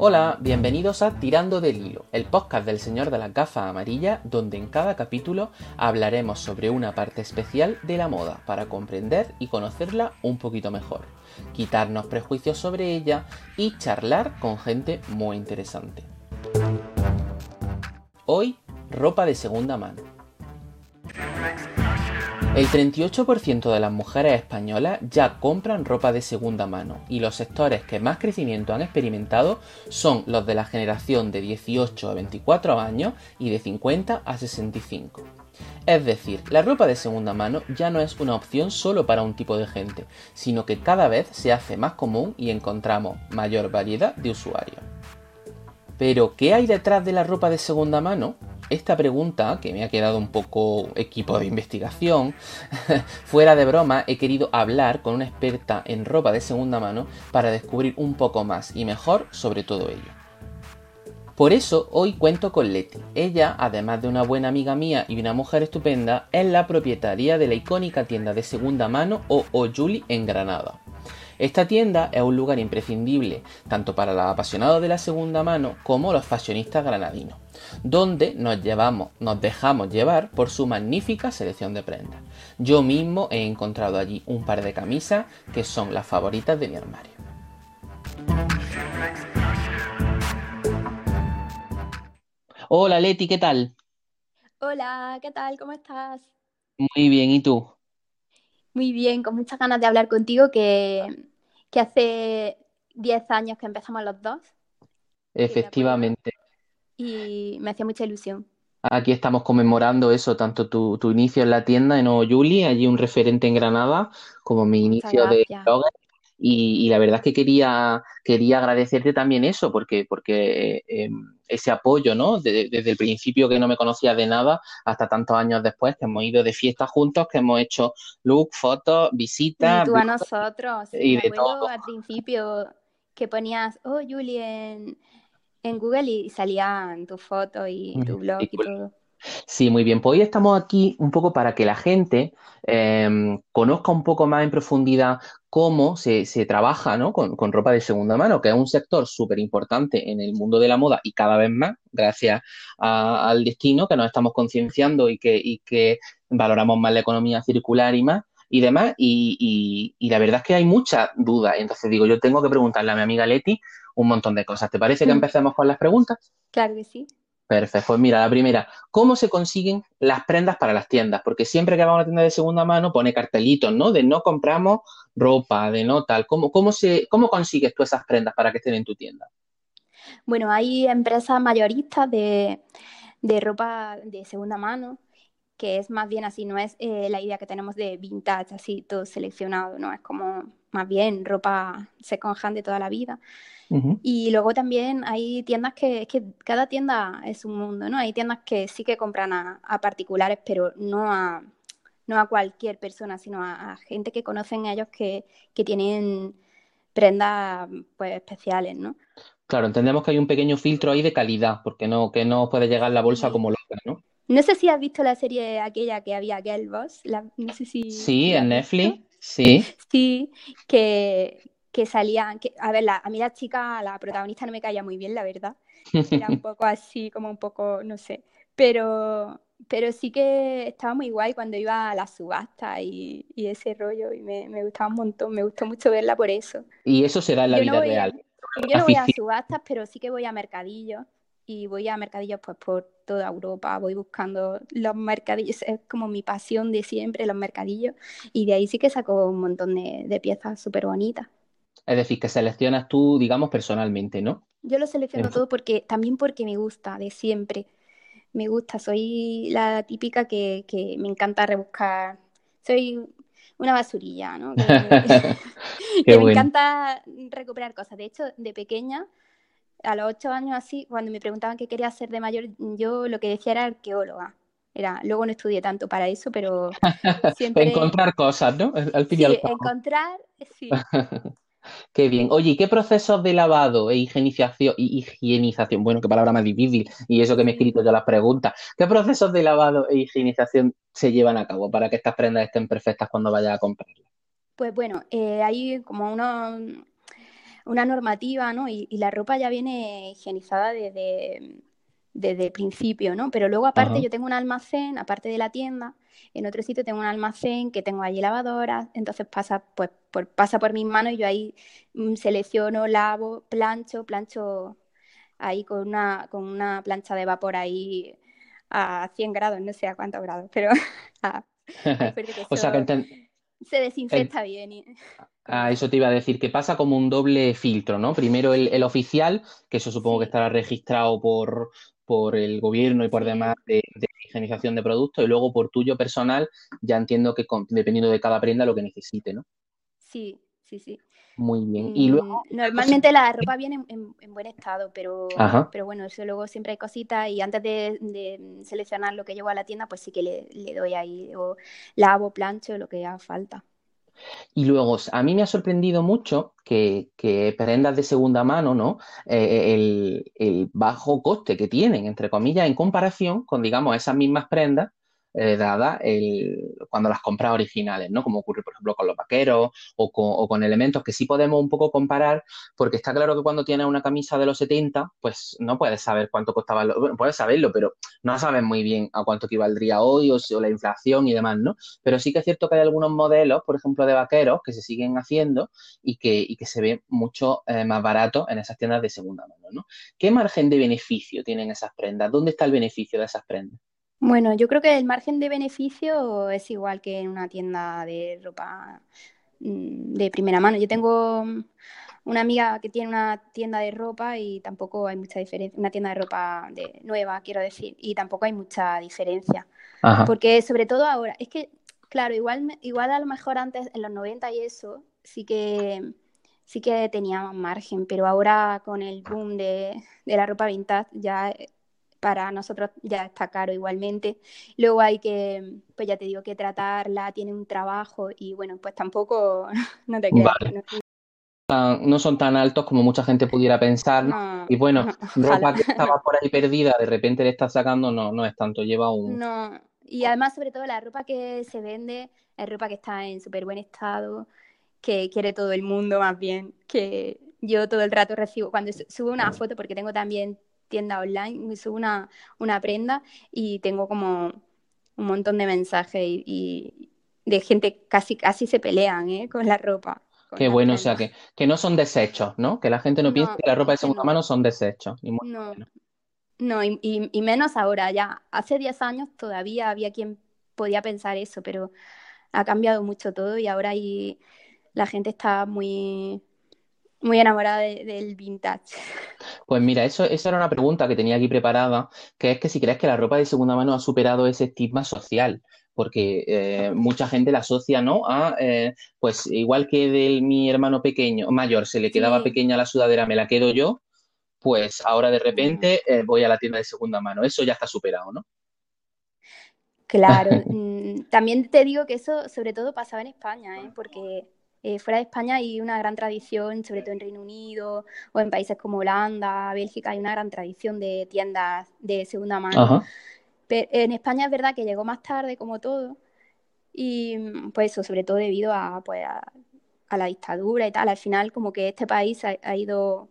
Hola, bienvenidos a Tirando del Hilo, el podcast del Señor de las Gafas Amarillas, donde en cada capítulo hablaremos sobre una parte especial de la moda para comprender y conocerla un poquito mejor, quitarnos prejuicios sobre ella y charlar con gente muy interesante. Hoy, ropa de segunda mano. El 38% de las mujeres españolas ya compran ropa de segunda mano y los sectores que más crecimiento han experimentado son los de la generación de 18 a 24 años y de 50 a 65. Es decir, la ropa de segunda mano ya no es una opción solo para un tipo de gente, sino que cada vez se hace más común y encontramos mayor variedad de usuarios. Pero, ¿qué hay detrás de la ropa de segunda mano? Esta pregunta, que me ha quedado un poco equipo de investigación, fuera de broma, he querido hablar con una experta en ropa de segunda mano para descubrir un poco más y mejor sobre todo ello. Por eso hoy cuento con Leti. Ella, además de una buena amiga mía y una mujer estupenda, es la propietaria de la icónica tienda de segunda mano o en Granada. Esta tienda es un lugar imprescindible tanto para los apasionados de la segunda mano como los fashionistas granadinos, donde nos llevamos, nos dejamos llevar por su magnífica selección de prendas. Yo mismo he encontrado allí un par de camisas que son las favoritas de mi armario. Hola Leti, ¿qué tal? Hola, ¿qué tal? ¿Cómo estás? Muy bien, ¿y tú? Muy bien, con muchas ganas de hablar contigo que, que hace 10 años que empezamos los dos. Efectivamente. Y me hacía mucha ilusión. Aquí estamos conmemorando eso, tanto tu, inicio en la tienda en Julie, allí un referente en Granada, como mi inicio de blogger. Y, la verdad es que quería, quería agradecerte también eso, porque, porque em, ese apoyo, ¿no? desde el principio que no me conocía de nada hasta tantos años después, que hemos ido de fiesta juntos, que hemos hecho look, fotos, visitas. Y tú a nosotros. Y de todo. al principio que ponías, oh, Julie, en, Google y salían tu foto y tu blog y todo. Sí, muy bien. Pues hoy estamos aquí un poco para que la gente em, conozca un poco más en profundidad cómo se, trabaja ¿no? con, ropa de segunda mano, que es un sector súper importante en el mundo de la moda y cada vez más, gracias al destino que nos estamos concienciando y que, y que valoramos más la economía circular y más y demás. Y, y, la verdad es que hay muchas dudas. Entonces digo, yo tengo que preguntarle a mi amiga Leti un montón de cosas. ¿Te parece que mm. empecemos con las preguntas? Claro que sí. Perfecto. Pues mira, la primera, ¿cómo se consiguen las prendas para las tiendas? Porque siempre que vamos a una tienda de segunda mano pone cartelitos, ¿no? De no compramos ropa, de no tal. ¿Cómo, cómo, se, cómo consigues tú esas prendas para que estén en tu tienda? Bueno, hay empresas mayoristas de, de ropa de segunda mano, que es más bien así, no es eh, la idea que tenemos de vintage, así todo seleccionado, ¿no? Es como más bien ropa second hand de toda la vida. Y luego también hay tiendas que, que cada tienda es un mundo, ¿no? Hay tiendas que sí que compran a, particulares, pero no a, no a cualquier persona, sino a, gente que conocen ellos que, que tienen prendas pues especiales, ¿no? Claro, entendemos que hay un pequeño filtro ahí de calidad, porque no, que no puede llegar la bolsa como loca, ¿no? No sé si has visto la serie aquella que había Girl Boss, no sé si... Sí, en Netflix, sí. Sí, que, que salían, que, a ver, la, a mí la chica, la protagonista no me caía muy bien, la verdad. Era un poco así, como un poco, no sé. Pero, pero sí que estaba muy guay cuando iba a la subasta y, y ese rollo y me, me, gustaba un montón, me gustó mucho verla por eso. Y eso se da en la vida real. yo no voy a subastas, pero sí que voy a mercadillos y voy a mercadillos pues por toda Europa, voy buscando los mercadillos, es como mi pasión de siempre, los mercadillos, y de ahí sí que saco un montón de, de piezas súper bonitas. Es decir, que seleccionas tú, digamos, personalmente, ¿no? Yo lo selecciono todo porque, también porque me gusta, de siempre. Me gusta, soy la típica que, me encanta rebuscar. Soy una basurilla, ¿no? Que, me encanta recuperar cosas. De hecho, de pequeña, a los ocho años así, cuando me preguntaban qué quería ser de mayor, yo lo que decía era arqueóloga. Era, luego no estudié tanto para eso, pero siempre... encontrar cosas, ¿no? Al sí, encontrar, sí. Qué bien. Oye, ¿qué procesos de lavado e higienización, higienización, bueno, qué palabra más difícil, y eso que me he escrito yo las preguntas, ¿qué procesos de lavado e higienización se llevan a cabo para que estas prendas estén perfectas cuando vayas a comprarlas? Pues bueno, eh, hay como unos, una normativa, ¿no? Y, la ropa ya viene higienizada desde, desde el principio, ¿no? Pero luego aparte yo tengo un almacén, aparte de la tienda, en otro sitio tengo un almacén que tengo allí lavadoras, entonces pasa, pues, por, pasa por mis manos y yo ahí mm, selecciono, lavo, plancho, plancho ahí con una, con una plancha de vapor ahí a 100 grados, no sé a cuántos grados, pero o sea que se desinfecta bien. Ah, eso te iba a decir, que pasa como un doble filtro, ¿no? Primero el, oficial, que eso supongo que estará registrado por, por el gobierno y por demás de, higienización de productos, y luego por tuyo personal, ya entiendo que dependiendo de cada prenda lo que necesite, ¿no? Sí, sí, sí. Muy bien. Y luego. Normalmente la ropa viene en, buen estado, pero, pero bueno, eso luego siempre hay cositas y antes de, seleccionar lo que llevo a la tienda, pues sí que le, doy ahí, o lavo, plancho, lo que haga falta. Y luego, a mí me ha sorprendido mucho que, prendas de segunda mano, ¿no? Eh, el, el, bajo coste que tienen, entre comillas, en comparación con, digamos, esas mismas prendas eh, dada el, cuando las compras originales, ¿no? Como ocurre, por ejemplo, con los vaqueros o con, elementos que sí podemos un poco comparar, porque está claro que cuando tienes una camisa de los 70, pues no puedes saber cuánto costaba, bueno, puedes saberlo, pero no sabes muy bien a cuánto equivaldría hoy o, la inflación y demás, ¿no? Pero sí que es cierto que hay algunos modelos, por ejemplo, de vaqueros que se siguen haciendo y que, y que se ven mucho eh, más baratos en esas tiendas de segunda mano, ¿no? ¿Qué margen de beneficio tienen esas prendas? ¿Dónde está el beneficio de esas prendas? Bueno, yo creo que el margen de beneficio es igual que en una tienda de ropa mm, de primera mano. Yo tengo una amiga que tiene una tienda de ropa y tampoco hay mucha diferencia, una tienda de ropa de, nueva, quiero decir, y tampoco hay mucha diferencia. Porque sobre todo ahora, es que, claro, igual, igual a lo mejor antes, en los 90 y eso, sí que sí que tenía margen, pero ahora con el boom de, de la ropa vintage ya para nosotros ya está caro igualmente. Luego hay que, pues ya te digo, que tratarla, tiene un trabajo y bueno, pues tampoco, no te creas. No, son tan altos como mucha gente pudiera pensar. y bueno, ropa que estaba por ahí perdida, de repente le estás sacando, no, no es tanto, lleva un... No, y además sobre todo la ropa que se vende es ropa que está en súper buen estado, que quiere todo el mundo más bien, que yo todo el rato recibo, cuando subo una foto, porque tengo también tienda online, me subo una, una prenda y tengo como un montón de mensajes y, de gente casi casi se pelean ¿eh? con la ropa. Qué bueno, o sea, que, que no son desechos, ¿no? Que la gente no, piense que la ropa de segunda mano son desechos. no, no y, y, menos ahora, ya hace 10 años todavía había quien podía pensar eso, pero ha cambiado mucho todo y ahora y la gente está muy, muy enamorada del vintage. Pues mira, eso, esa era una pregunta que tenía aquí preparada, que es que si crees que la ropa de segunda mano ha superado ese estigma social, porque eh, mucha gente la asocia, ¿no? A, eh, pues igual que de mi hermano pequeño, mayor, se le quedaba pequeña la sudadera, me la quedo yo, pues ahora de repente eh, voy a la tienda de segunda mano. Eso ya está superado, ¿no? Claro, mm, también te digo que eso sobre todo pasaba en España, ¿eh? porque eh, fuera de España hay una gran tradición, sobre todo en Reino Unido o en países como Holanda, Bélgica, hay una gran tradición de tiendas de segunda mano. Pero en España es verdad que llegó más tarde, como todo, y pues eso, sobre todo debido a, pues, a, la dictadura y tal. Al final, como que este país ha, ido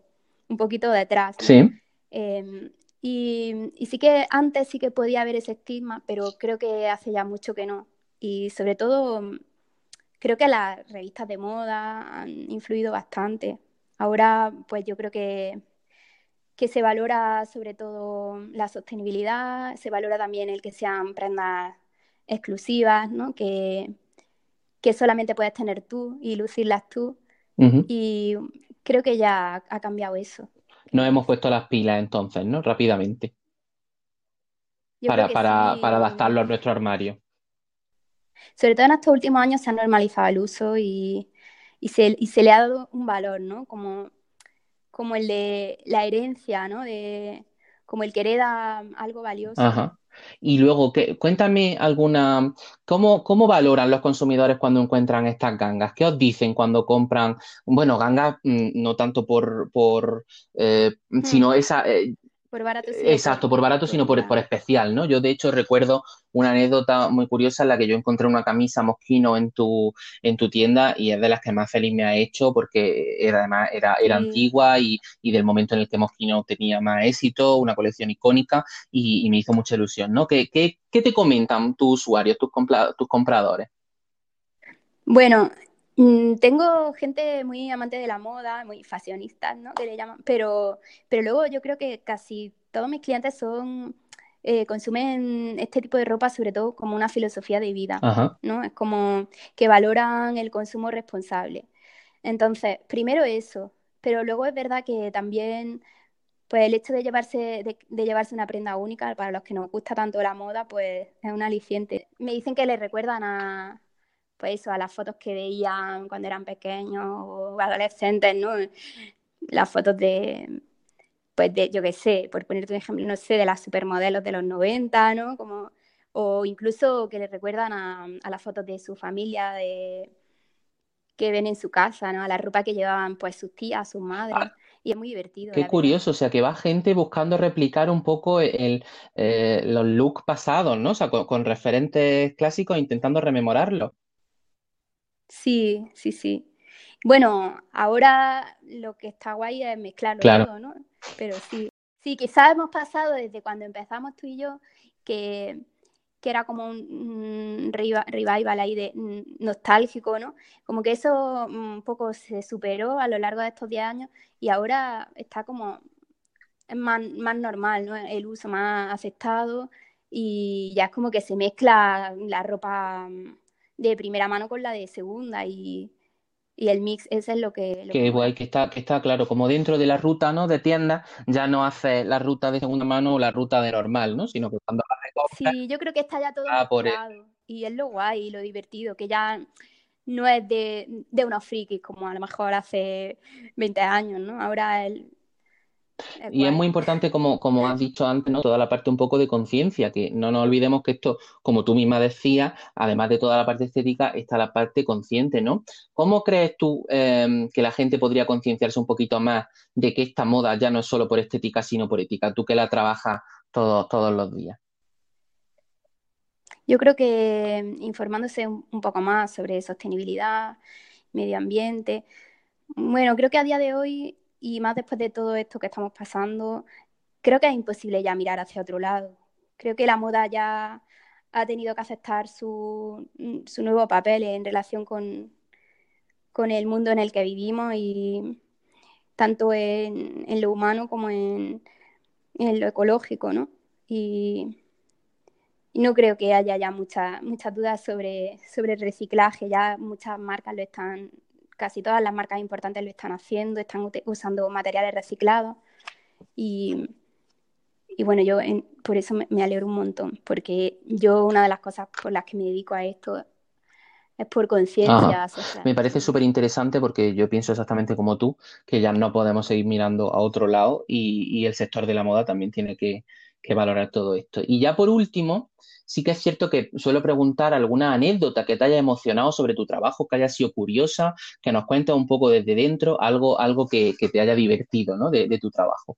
un poquito detrás. Sí. Em, y, y sí que antes sí que podía haber ese estigma, pero creo que hace ya mucho que no. Y sobre todo creo que las revistas de moda han influido bastante. Ahora, pues yo creo que, que se valora sobre todo la sostenibilidad, se valora también el que sean prendas exclusivas, ¿no? Que, que solamente puedes tener tú y lucirlas tú. Y creo que ya ha cambiado eso. Nos hemos puesto las pilas entonces, ¿no? Rápidamente. para, para, para adaptarlo a nuestro armario sobre todo en estos últimos años se ha normalizado el uso y, se, le ha dado un valor, ¿no? Como, como el de la herencia, ¿no? De, como el que hereda algo valioso. Ajá. Y luego, cuéntame alguna, ¿cómo, ¿cómo valoran los consumidores cuando encuentran estas gangas? ¿Qué os dicen cuando compran, bueno, gangas mm, no tanto por, por eh, sino mm. esa, eh, por barato. Exacto, por barato, sino por, por, especial, ¿no? Yo de hecho recuerdo una anécdota muy curiosa en la que yo encontré una camisa mosquino en tu, en tu tienda y es de las que más feliz me ha hecho porque era además era, era antigua y, y, del momento en el que Mosquino tenía más éxito, una colección icónica y, me hizo mucha ilusión, ¿no? ¿Qué, qué, qué te comentan tus usuarios, tus, tus compradores? Bueno, tengo gente muy amante de la moda, muy fashionistas, ¿no? Que le llaman, pero, pero luego yo creo que casi todos mis clientes son, eh, consumen este tipo de ropa sobre todo como una filosofía de vida, ¿no? Es como que valoran el consumo responsable. Entonces, primero eso, pero luego es verdad que también, pues el hecho de llevarse, de, de llevarse una prenda única, para los que nos gusta tanto la moda, pues es un aliciente. Me dicen que les recuerdan a pues eso, a las fotos que veían cuando eran pequeños o adolescentes, ¿no? Las fotos de, pues de, yo qué sé, por ponerte un ejemplo, no sé, de las supermodelos de los 90, ¿no? Como, o incluso que les recuerdan a, a las fotos de su familia, de que ven en su casa, ¿no? A la ropa que llevaban pues sus tías, sus madres. Ah, y es muy divertido. Qué curioso, o sea, que va gente buscando replicar un poco el, eh, los looks pasados, ¿no? O sea, con, con referentes clásicos intentando rememorarlos. Sí, sí, sí. Bueno, ahora lo que está guay es mezclarlo todo, ¿no? Pero sí, sí, quizás hemos pasado desde cuando empezamos tú y yo que, que era como un, revival ahí de mm, nostálgico, ¿no? Como que eso un poco se superó a lo largo de estos 10 años y ahora está como más, más normal, ¿no? El uso más aceptado y ya es como que se mezcla la ropa mm, de primera mano con la de segunda y, el mix ese es lo que... que guay, que está, que está claro, como dentro de la ruta ¿no? de tienda ya no hace la ruta de segunda mano o la ruta de normal, ¿no? Sino que cuando la Sí, yo creo que está ya todo y es lo guay y lo divertido, que ya no es de, de unos frikis como a lo mejor hace 20 años, ¿no? Ahora el, y es muy importante, como, como has dicho antes, ¿no? toda la parte un poco de conciencia, que no nos olvidemos que esto, como tú misma decías, además de toda la parte estética, está la parte consciente, ¿no? ¿Cómo crees tú em, que la gente podría concienciarse un poquito más de que esta moda ya no es solo por estética, sino por ética? Tú que la trabajas todos, todos los días. Yo creo que informándose un poco más sobre sostenibilidad, medio ambiente, bueno, creo que a día de hoy y más después de todo esto que estamos pasando, creo que es imposible ya mirar hacia otro lado. Creo que la moda ya ha tenido que aceptar su, su nuevo papel en relación con, con, el mundo en el que vivimos y tanto en, en lo humano como en, en, lo ecológico, ¿no? Y, no creo que haya ya muchas muchas dudas sobre, sobre el reciclaje, ya muchas marcas lo están casi todas las marcas importantes lo están haciendo, están usando materiales reciclados. Y, y bueno, yo por eso me, alegro un montón, porque yo una de las cosas por las que me dedico a esto es por conciencia Me parece súper interesante porque yo pienso exactamente como tú, que ya no podemos seguir mirando a otro lado y, y el sector de la moda también tiene que, que valorar todo esto. Y ya por último, sí que es cierto que suelo preguntar alguna anécdota que te haya emocionado sobre tu trabajo, que haya sido curiosa, que nos cuentes un poco desde dentro, algo, algo que, te haya divertido ¿no? de, tu trabajo.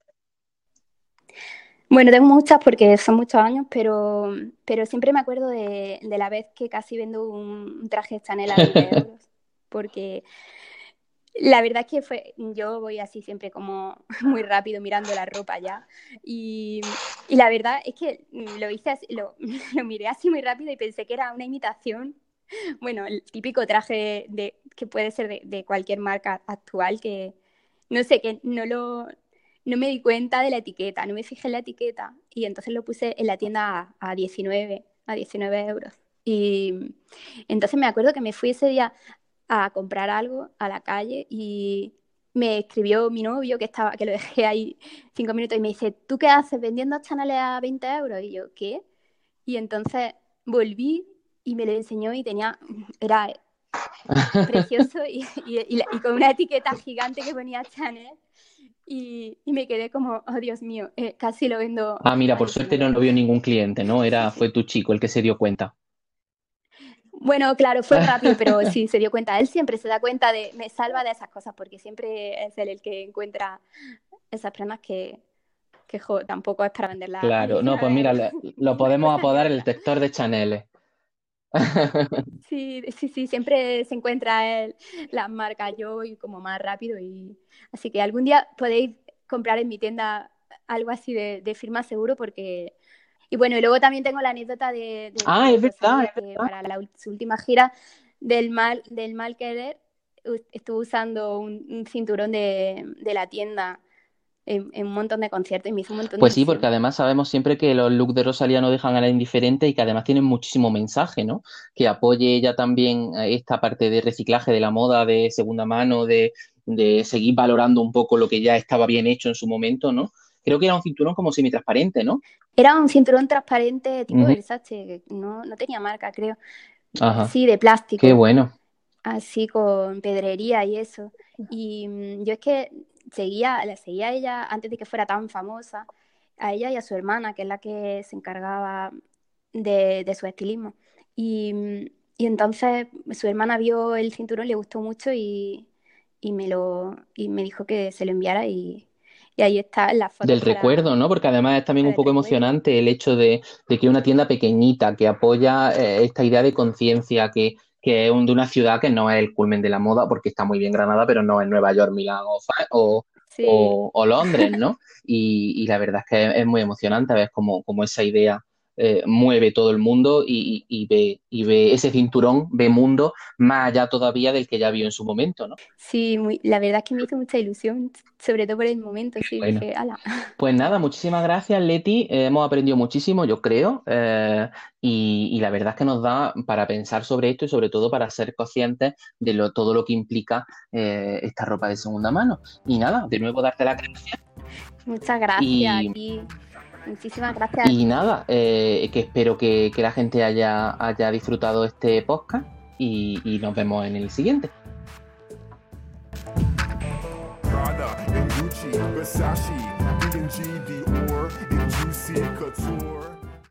Bueno, tengo muchas porque son muchos años, pero, pero siempre me acuerdo de, la vez que casi vendo un, traje de Chanel a 20 euros, porque la verdad es que fue, yo voy así siempre como muy rápido mirando la ropa ya. Y, la verdad es que lo hice así, lo, miré así muy rápido y pensé que era una imitación. Bueno, el típico traje de, que puede ser de, cualquier marca actual que, no sé, que no lo, no me di cuenta de la etiqueta, no me fijé en la etiqueta y entonces lo puse en la tienda a, a 19, a 19 euros. Y entonces me acuerdo que me fui ese día a comprar algo a la calle y me escribió mi novio que estaba, que lo dejé ahí cinco minutos y me dice, ¿tú qué haces vendiendo chanales a 20 euros? Y yo, ¿qué? Y entonces volví y me lo enseñó y tenía, era precioso y, con una etiqueta gigante que ponía Chanel. Y, me quedé como, oh Dios mío, eh, casi lo vendo. Ah, mira, por suerte no lo vio ningún cliente, ¿no? Era, fue tu chico el que se dio cuenta. Bueno, claro, fue rápido, pero sí se dio cuenta. Él siempre se da cuenta de, me salva de esas cosas, porque siempre es él el que encuentra esas prendas que, que tampoco es para venderla. Claro, no, pues mira, lo podemos apodar el detector de Chanel. Sí, sí, sí, siempre se encuentra el, las marcas yo y como más rápido y así que algún día podéis comprar en mi tienda algo así de, firma seguro porque y bueno, y luego también tengo la anécdota de, ah, es verdad, para la, su última gira del mal del mal querer estuvo usando un, cinturón de, de la tienda en, un montón de conciertos y me hizo un montón Pues sí, porque además sabemos siempre que los looks de Rosalía no dejan a la indiferente y que además tienen muchísimo mensaje, ¿no? Que apoye ella también esta parte de reciclaje de la moda, de segunda mano, de, de seguir valorando un poco lo que ya estaba bien hecho en su momento, ¿no? Creo que era un cinturón como semitransparente, ¿no? Era un cinturón transparente tipo Versace, no, no tenía marca, creo. Ajá. Sí, de plástico. Qué bueno. Así con pedrería y eso. Y mm, yo es que seguía, la seguía a ella antes de que fuera tan famosa, a ella y a su hermana, que es la que se encargaba de, su estilismo. Y, y, entonces su hermana vio el cinturón, le gustó mucho y, y, me, lo, y me dijo que se lo enviara y, y ahí está la foto. Del recuerdo, ¿no? Porque además es también un poco emocionante el hecho de, de, que una tienda pequeñita que apoya eh, esta idea de conciencia, que, que es de una ciudad que no es el culmen de la moda, porque está muy bien Granada, pero no es Nueva York, Milán o, o, Londres, ¿no? Y, la verdad es que es, muy emocionante ver cómo, cómo esa idea eh, mueve todo el mundo y, ve, y ve ese cinturón, ve mundo más allá todavía del que ya vio en su momento, ¿no? Sí, la verdad es que me hizo mucha ilusión, sobre todo por el momento, sí, dije, ala. Pues nada, muchísimas gracias, Leti, eh, hemos aprendido muchísimo, yo creo, eh, y, la verdad es que nos da para pensar sobre esto y sobre todo para ser conscientes de lo, todo lo que implica esta ropa de segunda mano. Y nada, de nuevo darte las gracias. Muchas gracias. Muchísimas gracias. Y nada, eh, que espero que, la gente haya, haya disfrutado este podcast y, nos vemos en el siguiente.